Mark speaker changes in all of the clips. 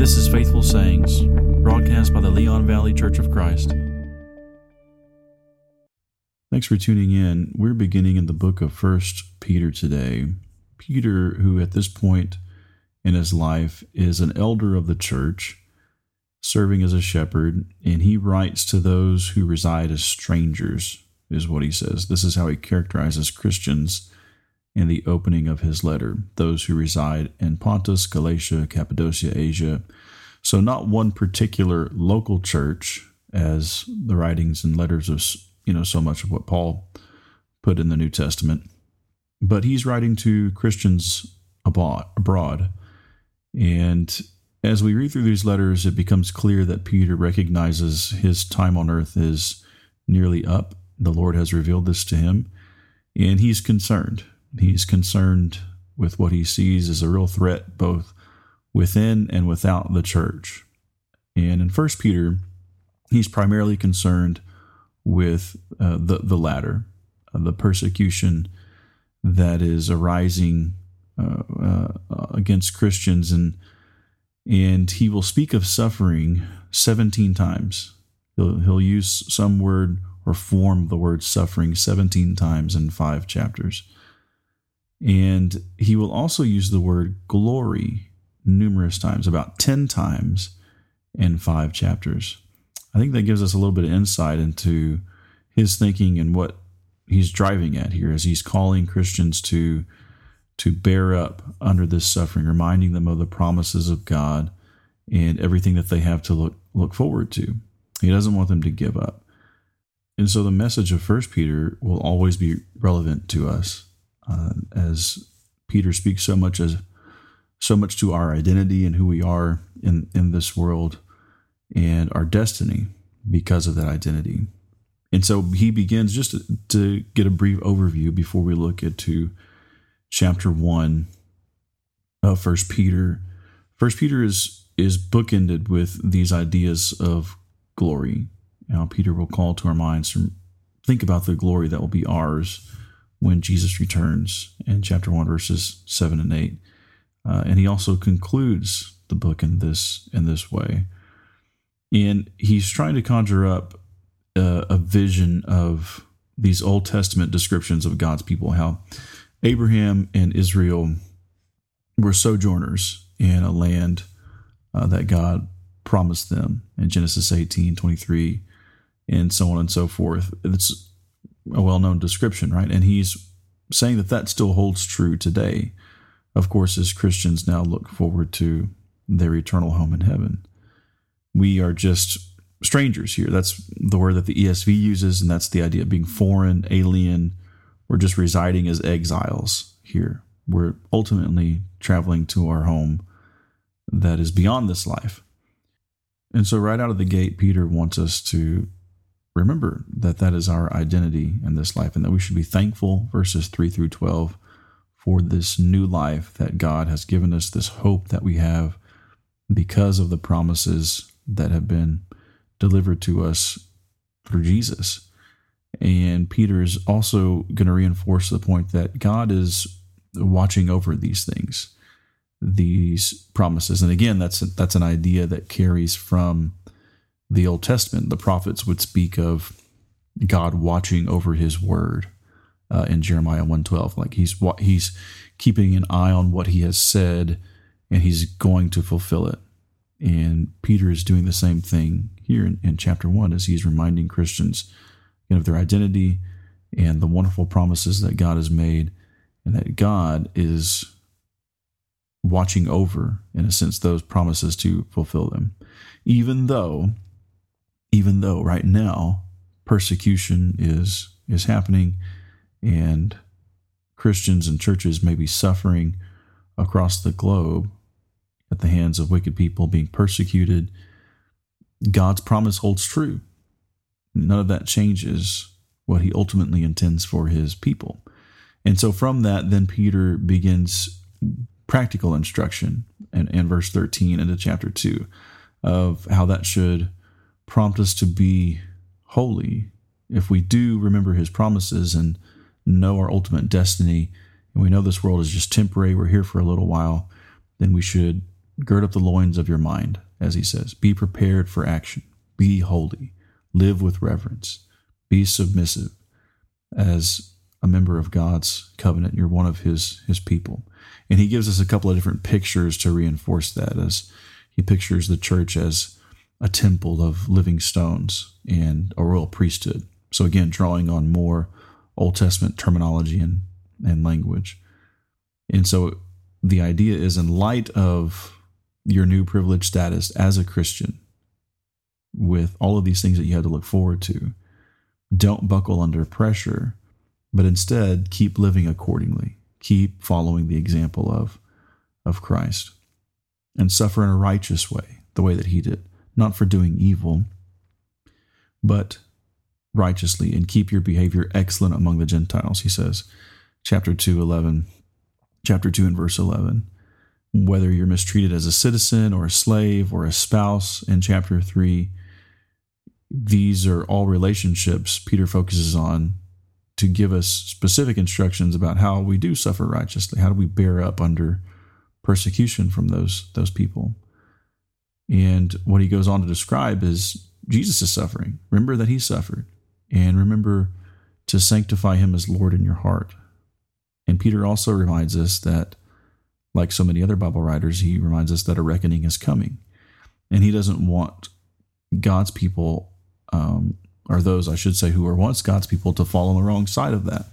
Speaker 1: This is Faithful Sayings, broadcast by the Leon Valley Church of Christ. Thanks for tuning in. We're beginning in the book of First Peter today. Peter, who at this point in his life is an elder of the church, serving as a shepherd, and he writes to those who reside as strangers, is what he says. This is how he characterizes Christians in the opening of his letter those who reside in Pontus, Galatia, Cappadocia, Asia. So, not one particular local church, as the writings and letters of, you know, so much of what Paul put in the New Testament, but he's writing to Christians abroad. And as we read through these letters, it becomes clear that Peter recognizes his time on earth is nearly up. The Lord has revealed this to him, and he's concerned. He's concerned with what he sees as a real threat both within and without the church. And in First Peter, he's primarily concerned with uh, the the latter, uh, the persecution that is arising uh, uh against Christians, and and he will speak of suffering seventeen times. He'll he'll use some word or form the word suffering seventeen times in five chapters. And he will also use the word glory numerous times, about 10 times in five chapters. I think that gives us a little bit of insight into his thinking and what he's driving at here as he's calling Christians to to bear up under this suffering, reminding them of the promises of God and everything that they have to look look forward to. He doesn't want them to give up. And so the message of First Peter will always be relevant to us uh, as Peter speaks so much as so much to our identity and who we are in in this world and our destiny because of that identity. And so he begins just to, to get a brief overview before we look into chapter one of First Peter. First Peter is is bookended with these ideas of glory. Now Peter will call to our minds to think about the glory that will be ours when Jesus returns in chapter 1 verses 7 and 8 uh, and he also concludes the book in this in this way. And he's trying to conjure up uh, a vision of these Old Testament descriptions of God's people how Abraham and Israel were sojourners in a land uh, that God promised them in Genesis 18 23 and so on and so forth. It's a well known description, right? And he's saying that that still holds true today. Of course, as Christians now look forward to their eternal home in heaven. We are just strangers here. That's the word that the ESV uses, and that's the idea of being foreign, alien. We're just residing as exiles here. We're ultimately traveling to our home that is beyond this life. And so, right out of the gate, Peter wants us to remember that that is our identity in this life and that we should be thankful, verses 3 through 12, for this new life that God has given us, this hope that we have because of the promises that have been delivered to us through Jesus. And Peter is also going to reinforce the point that God is watching over these things, these promises. And again, that's that's an idea that carries from the Old Testament, the prophets would speak of God watching over His word uh, in Jeremiah one twelve, like He's He's keeping an eye on what He has said, and He's going to fulfill it. And Peter is doing the same thing here in, in chapter one, as he's reminding Christians you know, of their identity and the wonderful promises that God has made, and that God is watching over, in a sense, those promises to fulfill them, even though even though right now persecution is is happening and Christians and churches may be suffering across the globe at the hands of wicked people being persecuted, God's promise holds true. None of that changes what he ultimately intends for his people. And so from that, then Peter begins practical instruction in, in verse 13 into chapter 2 of how that should prompt us to be holy if we do remember his promises and know our ultimate destiny and we know this world is just temporary we're here for a little while then we should Gird up the loins of your mind, as he says. Be prepared for action. Be holy. Live with reverence. Be submissive as a member of God's covenant. You're one of his his people. And he gives us a couple of different pictures to reinforce that as he pictures the church as a temple of living stones and a royal priesthood. So again, drawing on more Old Testament terminology and, and language. And so the idea is in light of your new privileged status as a Christian, with all of these things that you have to look forward to, don't buckle under pressure, but instead keep living accordingly keep following the example of, of Christ and suffer in a righteous way, the way that he did, not for doing evil, but righteously, and keep your behavior excellent among the Gentiles, he says. Chapter 2, 11, chapter 2 and verse 11. Whether you're mistreated as a citizen or a slave or a spouse in chapter 3, these are all relationships Peter focuses on to give us specific instructions about how we do suffer righteously. How do we bear up under persecution from those those people? And what he goes on to describe is Jesus' suffering. Remember that he suffered, and remember to sanctify him as Lord in your heart. And Peter also reminds us that, like so many other Bible writers, he reminds us that a reckoning is coming, and he doesn't want God's people um, or those, I should say, who were once God's people to fall on the wrong side of that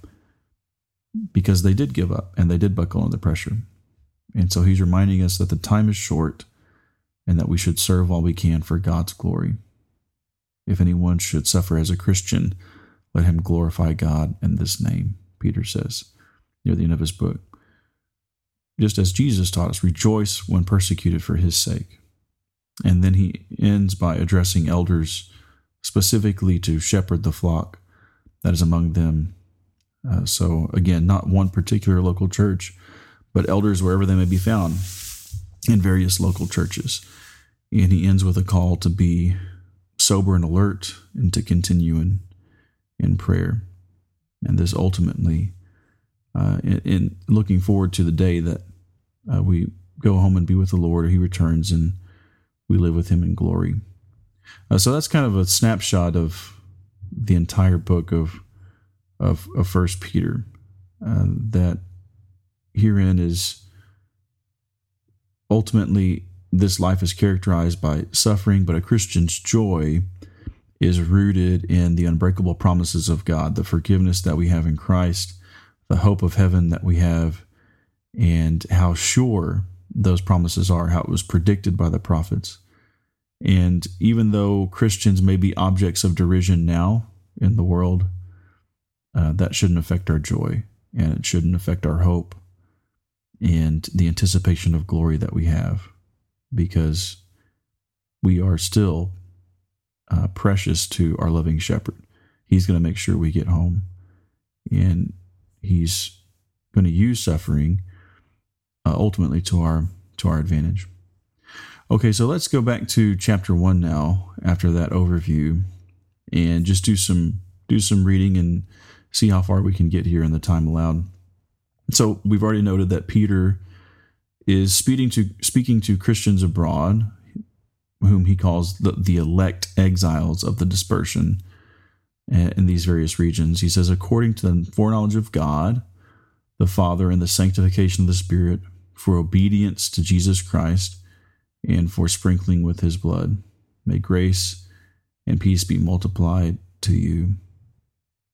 Speaker 1: because they did give up and they did buckle under pressure. And so he's reminding us that the time is short and that we should serve while we can for God's glory. If anyone should suffer as a Christian, let him glorify God in this name, Peter says near the end of his book. Just as Jesus taught us, rejoice when persecuted for his sake. And then he ends by addressing elders specifically to shepherd the flock that is among them. Uh, so, again, not one particular local church, but elders wherever they may be found in various local churches. And he ends with a call to be sober and alert and to continue in, in prayer. And this ultimately, uh, in, in, looking forward to the day that uh, we go home and be with the Lord, or he returns and we live with him in glory. Uh, so that's kind of a snapshot of the entire book of of, of First Peter. Uh, that herein is ultimately this life is characterized by suffering, but a Christian's joy is rooted in the unbreakable promises of God, the forgiveness that we have in Christ, the hope of heaven that we have, and how sure those promises are, how it was predicted by the prophets. And even though Christians may be objects of derision now in the world, uh, that shouldn't affect our joy and it shouldn't affect our hope and the anticipation of glory that we have because we are still uh, precious to our loving shepherd. He's going to make sure we get home and he's going to use suffering uh, ultimately to our to our advantage. Okay, so let's go back to chapter one now after that overview and just do some do some reading and see how far we can get here in the time allowed. So we've already noted that Peter is speaking to speaking to Christians abroad, whom he calls the, the elect exiles of the dispersion eh, in these various regions. He says, according to the foreknowledge of God, the Father, and the sanctification of the Spirit, for obedience to Jesus Christ and for sprinkling with his blood. May grace and peace be multiplied to you.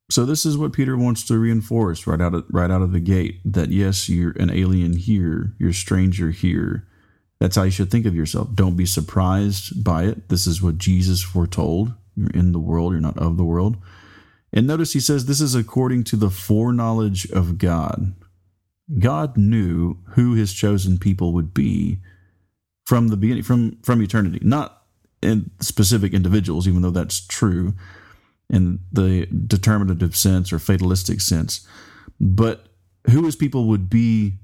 Speaker 1: So this is what Peter wants to reinforce right out of right out of the gate that yes, you're an alien here, you're a stranger here. That's how you should think of yourself. Don't be surprised by it. This is what Jesus foretold. You're in the world, you're not of the world. And notice he says this is according to the foreknowledge of God. God knew who his chosen people would be from the beginning, from from eternity, not in specific individuals, even though that's true in the determinative sense or fatalistic sense, but who his people would be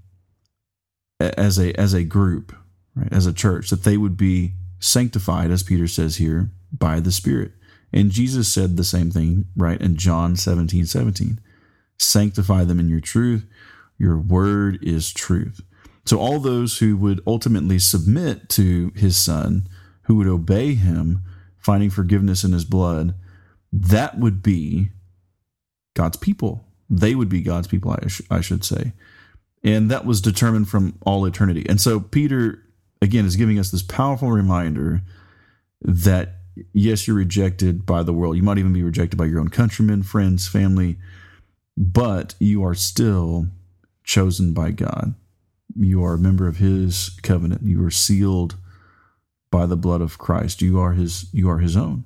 Speaker 1: as a as a group, right, as a church, that they would be sanctified, as Peter says here, by the Spirit. And Jesus said the same thing, right, in John 17, 17. Sanctify them in your truth. Your word is truth. So, all those who would ultimately submit to his son, who would obey him, finding forgiveness in his blood, that would be God's people. They would be God's people, I, sh- I should say. And that was determined from all eternity. And so, Peter, again, is giving us this powerful reminder that yes, you're rejected by the world. You might even be rejected by your own countrymen, friends, family, but you are still chosen by God. You are a member of his covenant. You are sealed by the blood of Christ. You are his you are his own.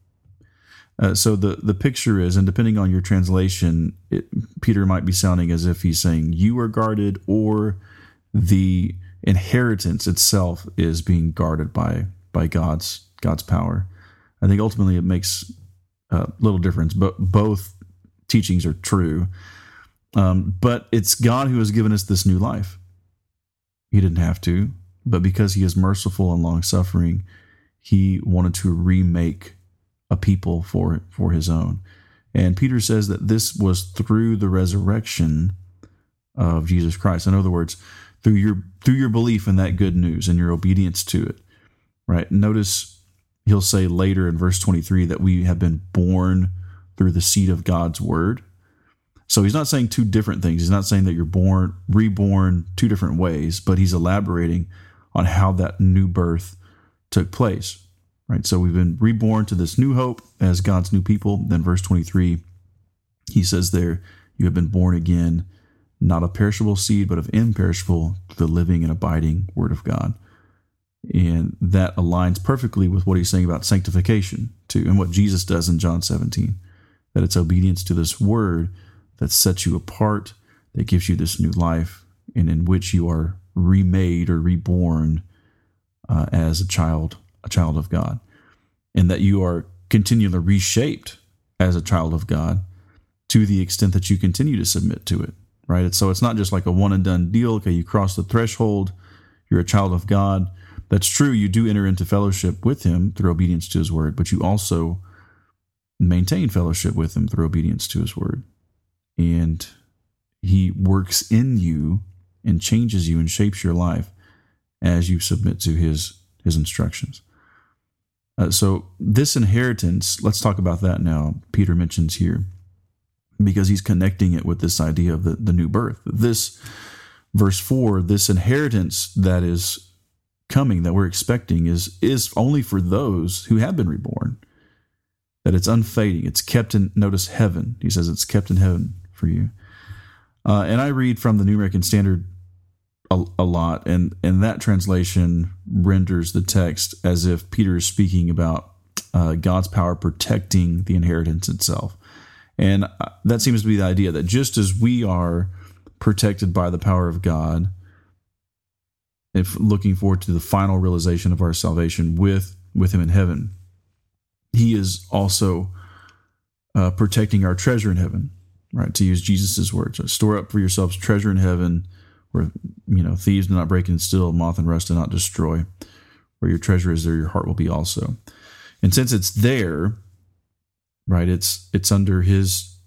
Speaker 1: Uh, so the the picture is, and depending on your translation, it, Peter might be sounding as if he's saying you are guarded, or the inheritance itself is being guarded by by God's God's power. I think ultimately it makes little difference, but both teachings are true. Um, but it's God who has given us this new life. He didn't have to, but because He is merciful and long suffering, He wanted to remake a people for for His own. And Peter says that this was through the resurrection of Jesus Christ. In other words, through your through your belief in that good news and your obedience to it right? Notice he'll say later in verse 23 that we have been born through the seed of God's word. So he's not saying two different things. He's not saying that you're born, reborn two different ways, but he's elaborating on how that new birth took place, right? So we've been reborn to this new hope as God's new people. Then verse 23, he says there, you have been born again, not of perishable seed, but of imperishable, the living and abiding word of God. And that aligns perfectly with what he's saying about sanctification, too, and what Jesus does in John 17. That it's obedience to this word that sets you apart, that gives you this new life, and in which you are remade or reborn uh, as a child, a child of God. And that you are continually reshaped as a child of God to the extent that you continue to submit to it, right? So it's not just like a one and done deal. Okay, you cross the threshold, you're a child of God that's true. You do enter into fellowship with him through obedience to his word, but you also maintain fellowship with him through obedience to his word. And he works in you and changes you and shapes your life as you submit to his his instructions. Uh, so this inheritance, let's talk about that now. Peter mentions here because he's connecting it with this idea of the, the new birth. This verse 4, this inheritance that is coming that we're expecting is is only for those who have been reborn. That it's unfading. It's kept in notice heaven. He says it's kept in heaven for you. Uh, and I read from the New American Standard a, a, lot, and and that translation renders the text as if Peter is speaking about uh, God's power protecting the inheritance itself. And uh, that seems to be the idea that just as we are protected by the power of God, if looking forward to the final realization of our salvation with with him in heaven he is also uh, protecting our treasure in heaven right to use jesus' words store up for yourselves treasure in heaven where you know thieves do not break and steal moth and rust do not destroy where your treasure is there your heart will be also and since it's there right it's it's under his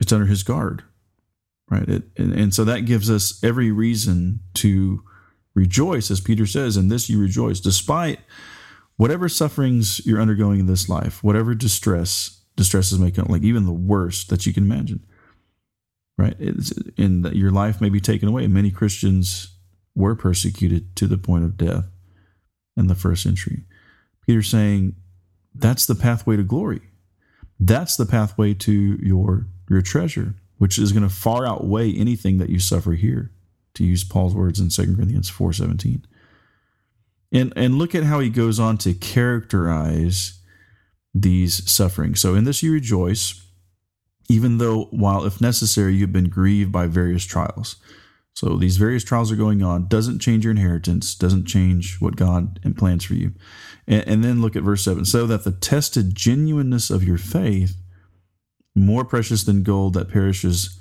Speaker 1: it's under his guard right? It, and, and so that gives us every reason to rejoice, as Peter says, in this you rejoice, despite whatever sufferings you're undergoing in this life, whatever distress distresses may come, like even the worst that you can imagine, right? It's, and that your life may be taken away. Many Christians were persecuted to the point of death in the first century. Peter's saying that's the pathway to glory. That's the pathway to your your treasure which is going to far outweigh anything that you suffer here, to use Paul's words in 2 Corinthians 4:17. And and look at how he goes on to characterize these sufferings. So in this you rejoice, even though while if necessary you've been grieved by various trials. So these various trials are going on. Doesn't change your inheritance. Doesn't change what God plans for you. And, and then look at verse seven. So that the tested genuineness of your faith, more precious than gold that perishes,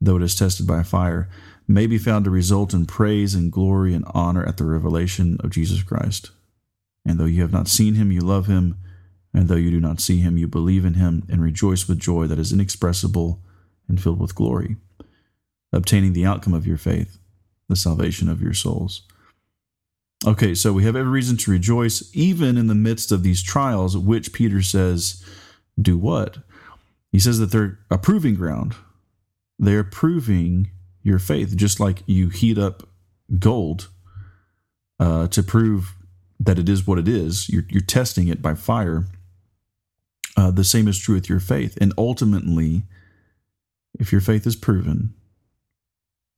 Speaker 1: though it is tested by fire, may be found to result in praise and glory and honor at the revelation of Jesus Christ. And though you have not seen him, you love him. And though you do not see him, you believe in him and rejoice with joy that is inexpressible and filled with glory obtaining the outcome of your faith, the salvation of your souls. Okay, so we have every reason to rejoice, even in the midst of these trials, which Peter says, do what? He says that they're a proving ground. They're proving your faith, just like you heat up gold uh, to prove that it is what it is. You're, you're testing it by fire. Uh, the same is true with your faith. And ultimately, if your faith is proven,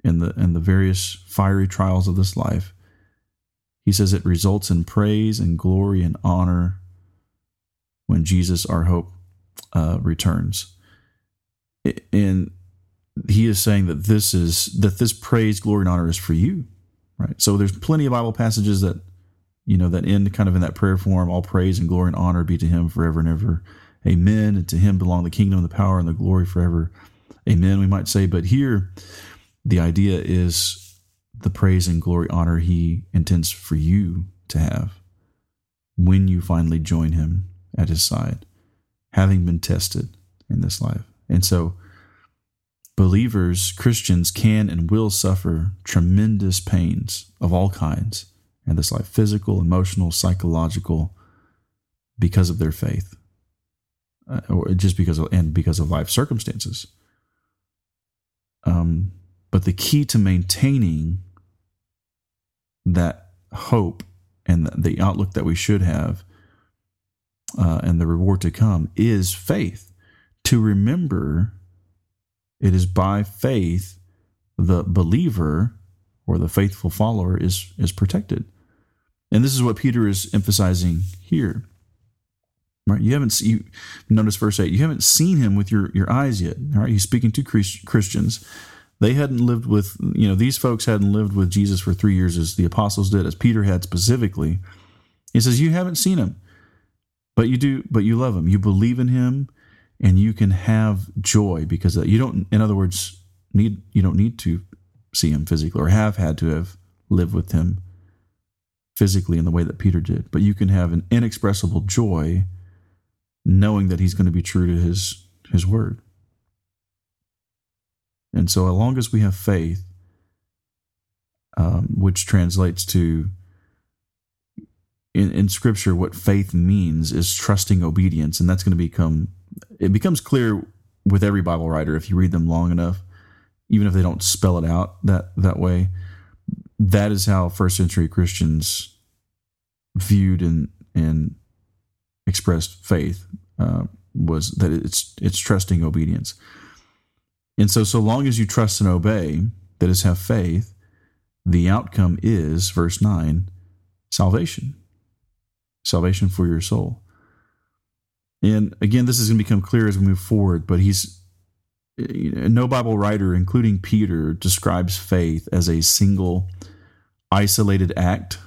Speaker 1: in the in the various fiery trials of this life. He says it results in praise and glory and honor when Jesus, our hope, uh, returns. And he is saying that this is that this praise, glory, and honor is for you, right? So there's plenty of Bible passages that you know that end kind of in that prayer form. All praise and glory and honor be to Him forever and ever. Amen. And to Him belong the kingdom, the power, and the glory forever. Amen. We might say, but here the idea is the praise and glory honor he intends for you to have when you finally join him at his side having been tested in this life and so believers christians can and will suffer tremendous pains of all kinds in this life physical emotional psychological because of their faith uh, just because of and because of life circumstances um but the key to maintaining that hope and the outlook that we should have uh, and the reward to come is faith. To remember it is by faith the believer or the faithful follower is, is protected. And this is what Peter is emphasizing here. Right? You haven't you notice verse 8, you haven't seen him with your, your eyes yet. All right? He's speaking to Christians they hadn't lived with, you know, these folks hadn't lived with Jesus for three years as the apostles did, as Peter had specifically. He says, You haven't seen him, but you do, but you love him. You believe in him, and you can have joy because you don't, in other words, need you don't need to see him physically or have had to have lived with him physically in the way that Peter did, but you can have an inexpressible joy knowing that he's going to be true to his his word. And so, as long as we have faith, um, which translates to in, in Scripture, what faith means is trusting obedience, and that's going to become it becomes clear with every Bible writer if you read them long enough, even if they don't spell it out that that way. That is how first century Christians viewed and and expressed faith uh, was that it's it's trusting obedience. And so, so long as you trust and obey, that is, have faith, the outcome is, verse 9, salvation. Salvation for your soul. And again, this is going to become clear as we move forward, but he's no Bible writer, including Peter, describes faith as a single, isolated act,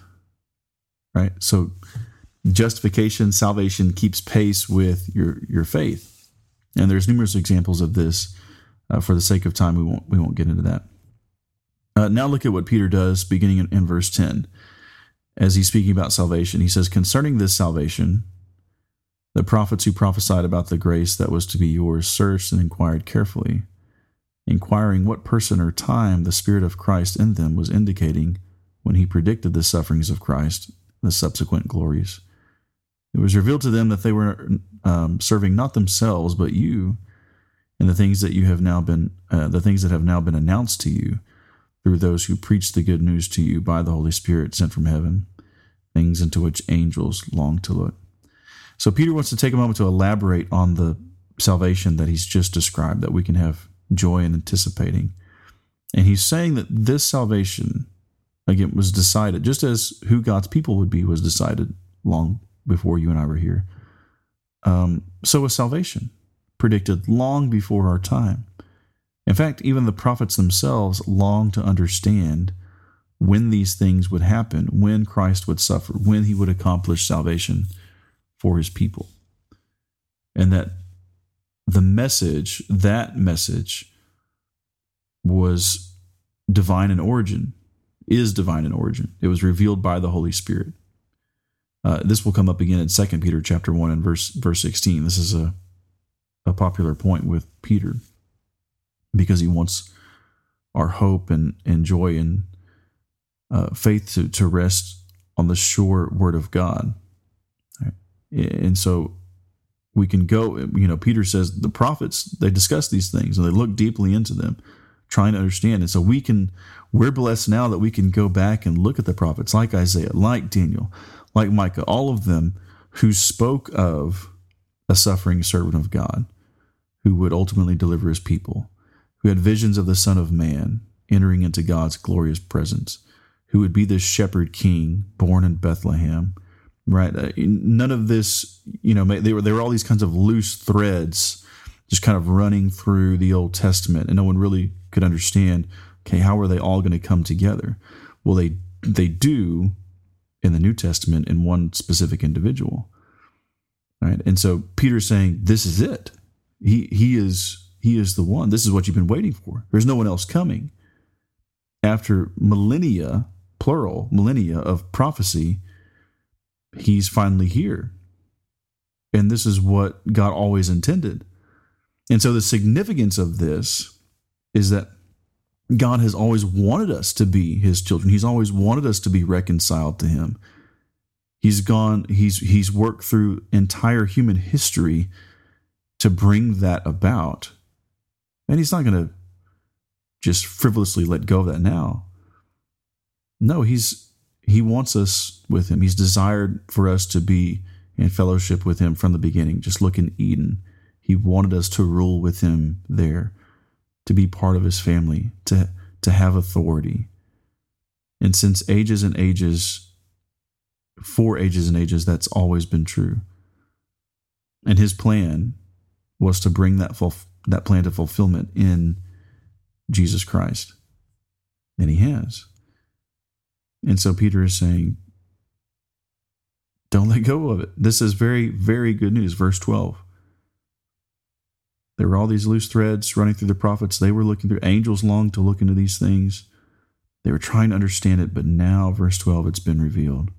Speaker 1: right? So justification, salvation keeps pace with your, your faith. And there's numerous examples of this uh, for the sake of time, we won't we won't get into that. Uh, now look at what Peter does, beginning in, in verse ten, as he's speaking about salvation. He says, "Concerning this salvation, the prophets who prophesied about the grace that was to be yours searched and inquired carefully, inquiring what person or time the Spirit of Christ in them was indicating when he predicted the sufferings of Christ, the subsequent glories." It was revealed to them that they were um, serving not themselves but you and the things that you have now been uh, the things that have now been announced to you through those who preach the good news to you by the Holy Spirit sent from heaven, things into which angels long to look. So Peter wants to take a moment to elaborate on the salvation that he's just described, that we can have joy in anticipating. And he's saying that this salvation, again, was decided, just as who God's people would be was decided long before you and I were here. Um, so was salvation predicted long before our time. In fact, even the prophets themselves longed to understand when these things would happen, when Christ would suffer, when he would accomplish salvation for his people. And that the message, that message, was divine in origin, is divine in origin. It was revealed by the Holy Spirit. Uh, this will come up again in 2 Peter chapter 1 and verse verse 16. This is a, a popular point with Peter because he wants our hope and, and joy and uh, faith to, to rest on the sure word of God. Right? And so we can go, you know, Peter says the prophets, they discuss these things and they look deeply into them, trying to understand. And so we can, we're blessed now that we can go back and look at the prophets like Isaiah, like Daniel, like Micah, all of them who spoke of a suffering servant of God who would ultimately deliver his people, who had visions of the Son of Man entering into God's glorious presence who would be this shepherd king born in Bethlehem, right? Uh, none of this, you know, they were there were all these kinds of loose threads just kind of running through the Old Testament, and no one really could understand. Okay, how are they all going to come together? Well, they they do in the New Testament in one specific individual, right? And so Peter's saying, "This is it. He he is he is the one. This is what you've been waiting for. There's no one else coming." After millennia plural, millennia of prophecy, he's finally here. And this is what God always intended. And so the significance of this is that God has always wanted us to be his children. He's always wanted us to be reconciled to him. He's gone, he's he's worked through entire human history to bring that about. And he's not going to just frivolously let go of that now. No, he's he wants us with him. He's desired for us to be in fellowship with him from the beginning. Just look in Eden. He wanted us to rule with him there, to be part of his family, to to have authority. And since ages and ages, for ages and ages, that's always been true. And his plan was to bring that fulf- that plan to fulfillment in Jesus Christ. And he has. And so Peter is saying, don't let go of it. This is very, very good news. Verse 12. There were all these loose threads running through the prophets. They were looking through. Angels longed to look into these things. They were trying to understand it, but now, verse 12, it's been revealed.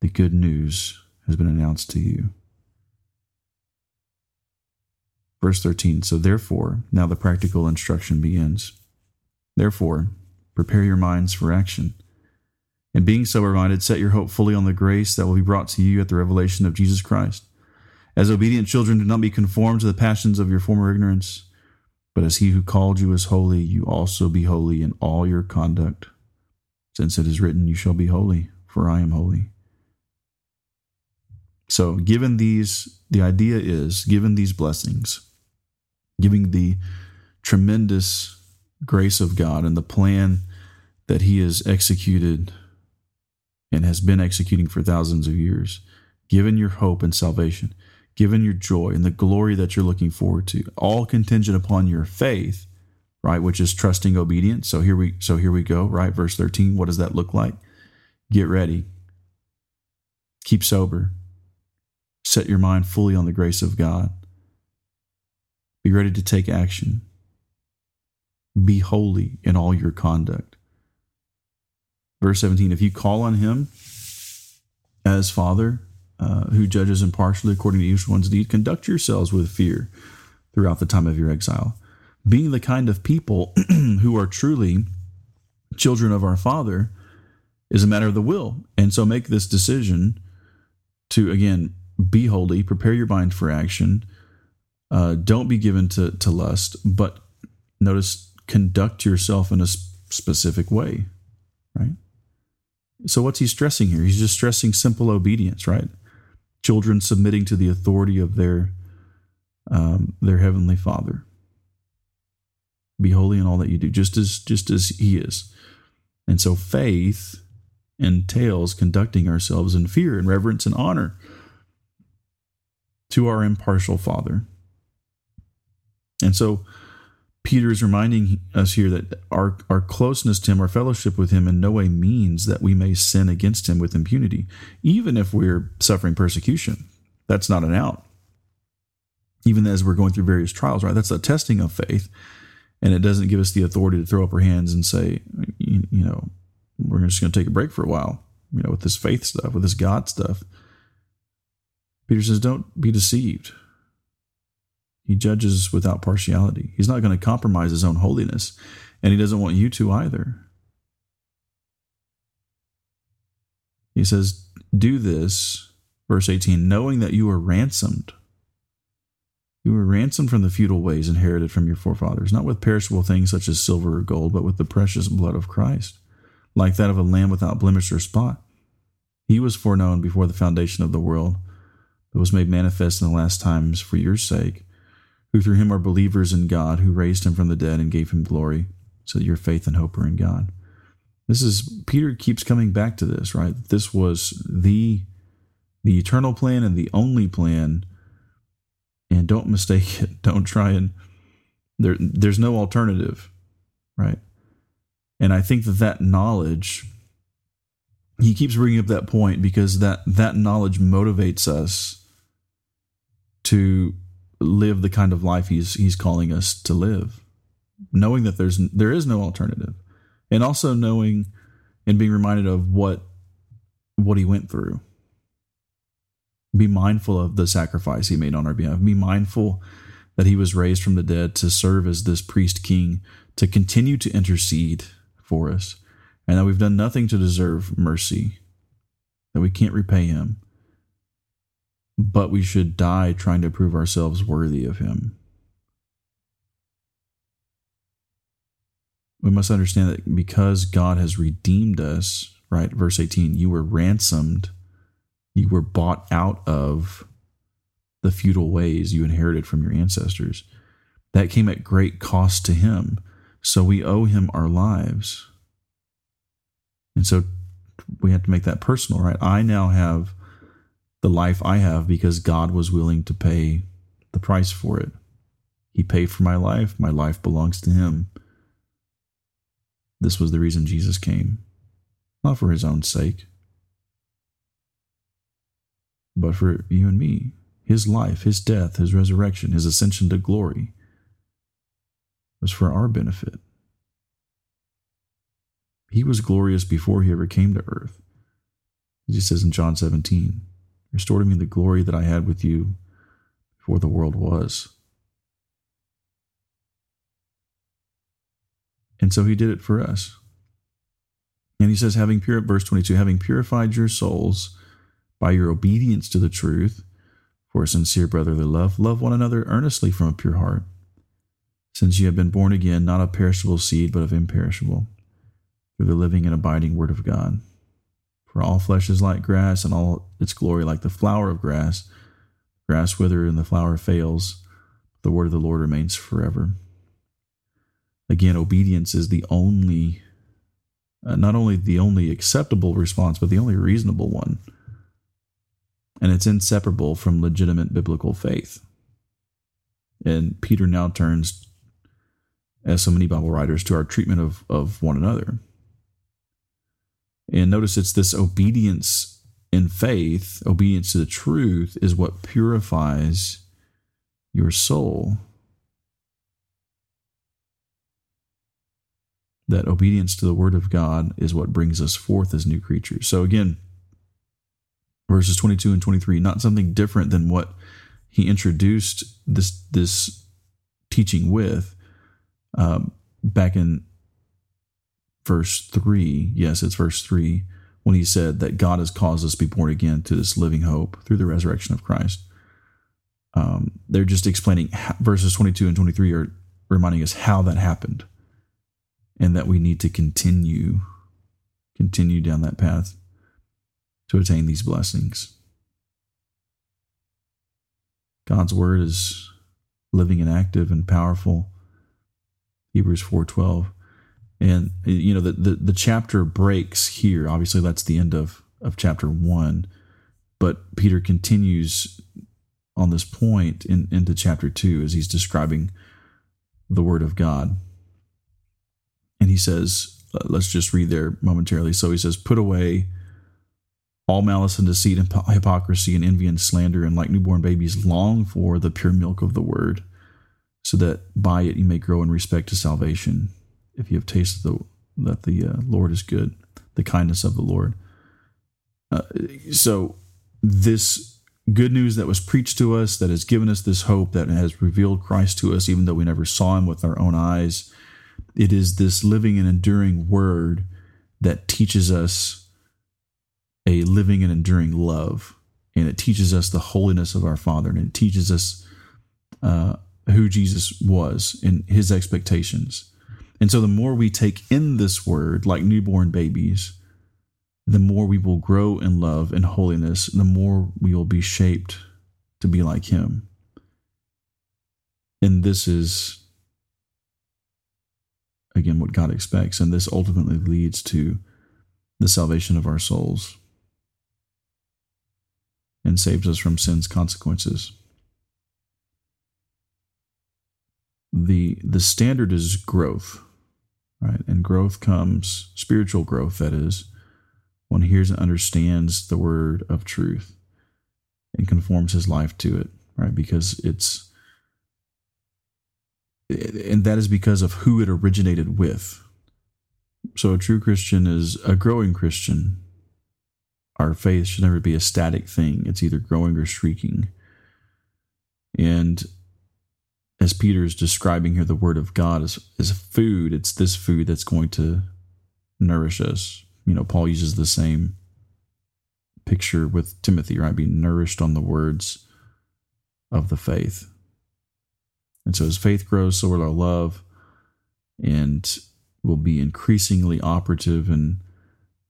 Speaker 1: The good news has been announced to you. Verse 13. So, therefore, now the practical instruction begins. Therefore, prepare your minds for action. And being sober minded, set your hope fully on the grace that will be brought to you at the revelation of Jesus Christ. As obedient children, do not be conformed to the passions of your former ignorance, but as he who called you is holy, you also be holy in all your conduct. Since it is written, You shall be holy, for I am holy. So, given these, the idea is given these blessings, giving the tremendous grace of God and the plan that He has executed and has been executing for thousands of years, given your hope and salvation, given your joy and the glory that you're looking forward to, all contingent upon your faith, right, which is trusting obedience. So here we so here we go, right? Verse 13, what does that look like? Get ready. Keep sober. Set your mind fully on the grace of God. Be ready to take action. Be holy in all your conduct. Verse 17 If you call on him as Father, uh, who judges impartially according to each one's deed, conduct yourselves with fear throughout the time of your exile, being the kind of people who are truly children of our Father is a matter of the will. And so make this decision to, again, be holy, prepare your mind for action. Uh, don't be given to, to lust, but notice, conduct yourself in a specific way, right? So what's he stressing here? He's just stressing simple obedience, right? Children submitting to the authority of their um, their heavenly Father. Be holy in all that you do, just as just as He is. And so faith entails conducting ourselves in fear and reverence and honor to our impartial Father. And so Peter is reminding us here that our, our closeness to him, our fellowship with him, in no way means that we may sin against him with impunity, even if we're suffering persecution. That's not an out. Even as we're going through various trials, right? That's a testing of faith. And it doesn't give us the authority to throw up our hands and say, you, you know, we're just going to take a break for a while, you know, with this faith stuff, with this God stuff. Peter says, don't be deceived. He judges without partiality. He's not going to compromise his own holiness, and he doesn't want you to either. He says, Do this, verse 18, knowing that you are ransomed. You were ransomed from the futile ways inherited from your forefathers, not with perishable things such as silver or gold, but with the precious blood of Christ, like that of a lamb without blemish or spot. He was foreknown before the foundation of the world, but was made manifest in the last times for your sake who through him are believers in God, who raised him from the dead and gave him glory, so that your faith and hope are in God. This is Peter keeps coming back to this, right? This was the the eternal plan and the only plan. And don't mistake it. Don't try and there there's no alternative, right? And I think that that knowledge he keeps bringing up that point because that that knowledge motivates us to live the kind of life he's he's calling us to live knowing that there's there is no alternative. And also knowing and being reminded of what what he went through. Be mindful of the sacrifice he made on our behalf. Be mindful that he was raised from the dead to serve as this priest king to continue to intercede for us and that we've done nothing to deserve mercy that we can't repay him but we should die trying to prove ourselves worthy of him. We must understand that because God has redeemed us, right? Verse 18, you were ransomed, you were bought out of the feudal ways you inherited from your ancestors. That came at great cost to him. So we owe him our lives. And so we have to make that personal, right? I now have the life I have because God was willing to pay the price for it. He paid for my life. My life belongs to Him. This was the reason Jesus came, not for His own sake, but for you and me. His life, His death, His resurrection, His ascension to glory was for our benefit. He was glorious before He ever came to earth. As He says in John 17 restored me the glory that I had with you before the world was. And so he did it for us. And he says, having pure, verse 22, having purified your souls by your obedience to the truth for a sincere brotherly love, love one another earnestly from a pure heart, since you have been born again, not of perishable seed, but of imperishable, through the living and abiding word of God. For all flesh is like grass, and all its glory like the flower of grass. Grass withers and the flower fails. But the word of the Lord remains forever. Again, obedience is the only, uh, not only the only acceptable response, but the only reasonable one. And it's inseparable from legitimate biblical faith. And Peter now turns, as so many Bible writers, to our treatment of, of one another. And notice it's this obedience in faith, obedience to the truth, is what purifies your soul. That obedience to the word of God is what brings us forth as new creatures. So, again, verses 22 and 23, not something different than what he introduced this, this teaching with um, back in verse 3. Yes, it's verse 3 when he said that God has caused us to be born again to this living hope through the resurrection of Christ. Um, they're just explaining how, verses 22 and 23 are reminding us how that happened and that we need to continue continue down that path to attain these blessings. God's word is living and active and powerful. Hebrews 4:12 and you know the, the, the chapter breaks here obviously that's the end of of chapter one but peter continues on this point in, into chapter two as he's describing the Word of God. And he says, let's just read there momentarily. So he says, Put away all malice and deceit and hypocrisy and envy and slander, and like newborn babies, long for the pure milk of the Word, so that by it you may grow in respect to salvation, if you have tasted the, that the uh, Lord is good, the kindness of the Lord. Uh, so, this good news that was preached to us, that has given us this hope, that has revealed Christ to us, even though we never saw him with our own eyes, it is this living and enduring word that teaches us a living and enduring love. And it teaches us the holiness of our Father, and it teaches us uh, who Jesus was and his expectations. And so, the more we take in this word, like newborn babies, the more we will grow in love and holiness, the more we will be shaped to be like Him. And this is, again, what God expects. And this ultimately leads to the salvation of our souls and saves us from sin's consequences. The, the standard is growth, right? And growth comes, spiritual growth, that is one hears and understands the word of truth and conforms his life to it, right? Because it's, and that is because of who it originated with. So a true Christian is a growing Christian. Our faith should never be a static thing, it's either growing or shrinking. And as Peter is describing here, the word of God is, is food. It's this food that's going to nourish us, you know, Paul uses the same picture with Timothy, right? Being nourished on the words of the faith. And so as faith grows, so will our love and will be increasingly operative and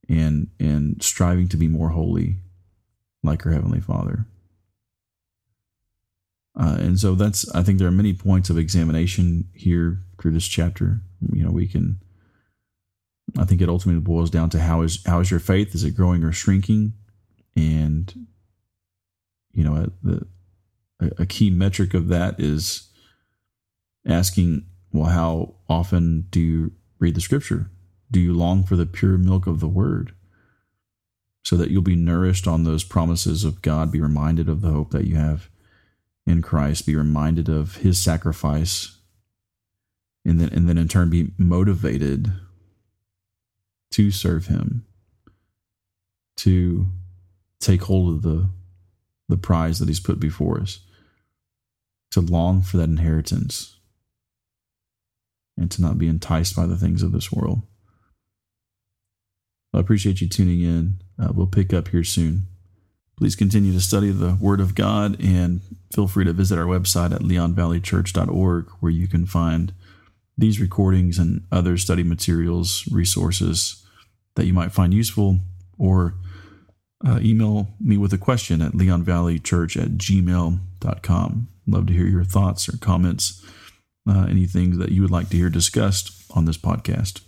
Speaker 1: and and striving to be more holy like our heavenly father uh, and so that's i think there are many points of examination here through this chapter you know we can I think it ultimately boils down to how is how is your faith? Is it growing or shrinking? And you know, the a key metric of that is asking, well, how often do you read the scripture? Do you long for the pure milk of the word? So that you'll be nourished on those promises of God, be reminded of the hope that you have in Christ, be reminded of his sacrifice, and then and then in turn be motivated to serve him, to take hold of the the prize that he's put before us, to long for that inheritance, and to not be enticed by the things of this world. I appreciate you tuning in. Uh, we'll pick up here soon. Please continue to study the Word of God and feel free to visit our website at leonvalleychurch.org where you can find these recordings and other study materials, resources, that you might find useful, or uh, email me with a question at leonvalleychurch at gmail.com. Love to hear your thoughts or comments, uh, anything that you would like to hear discussed on this podcast.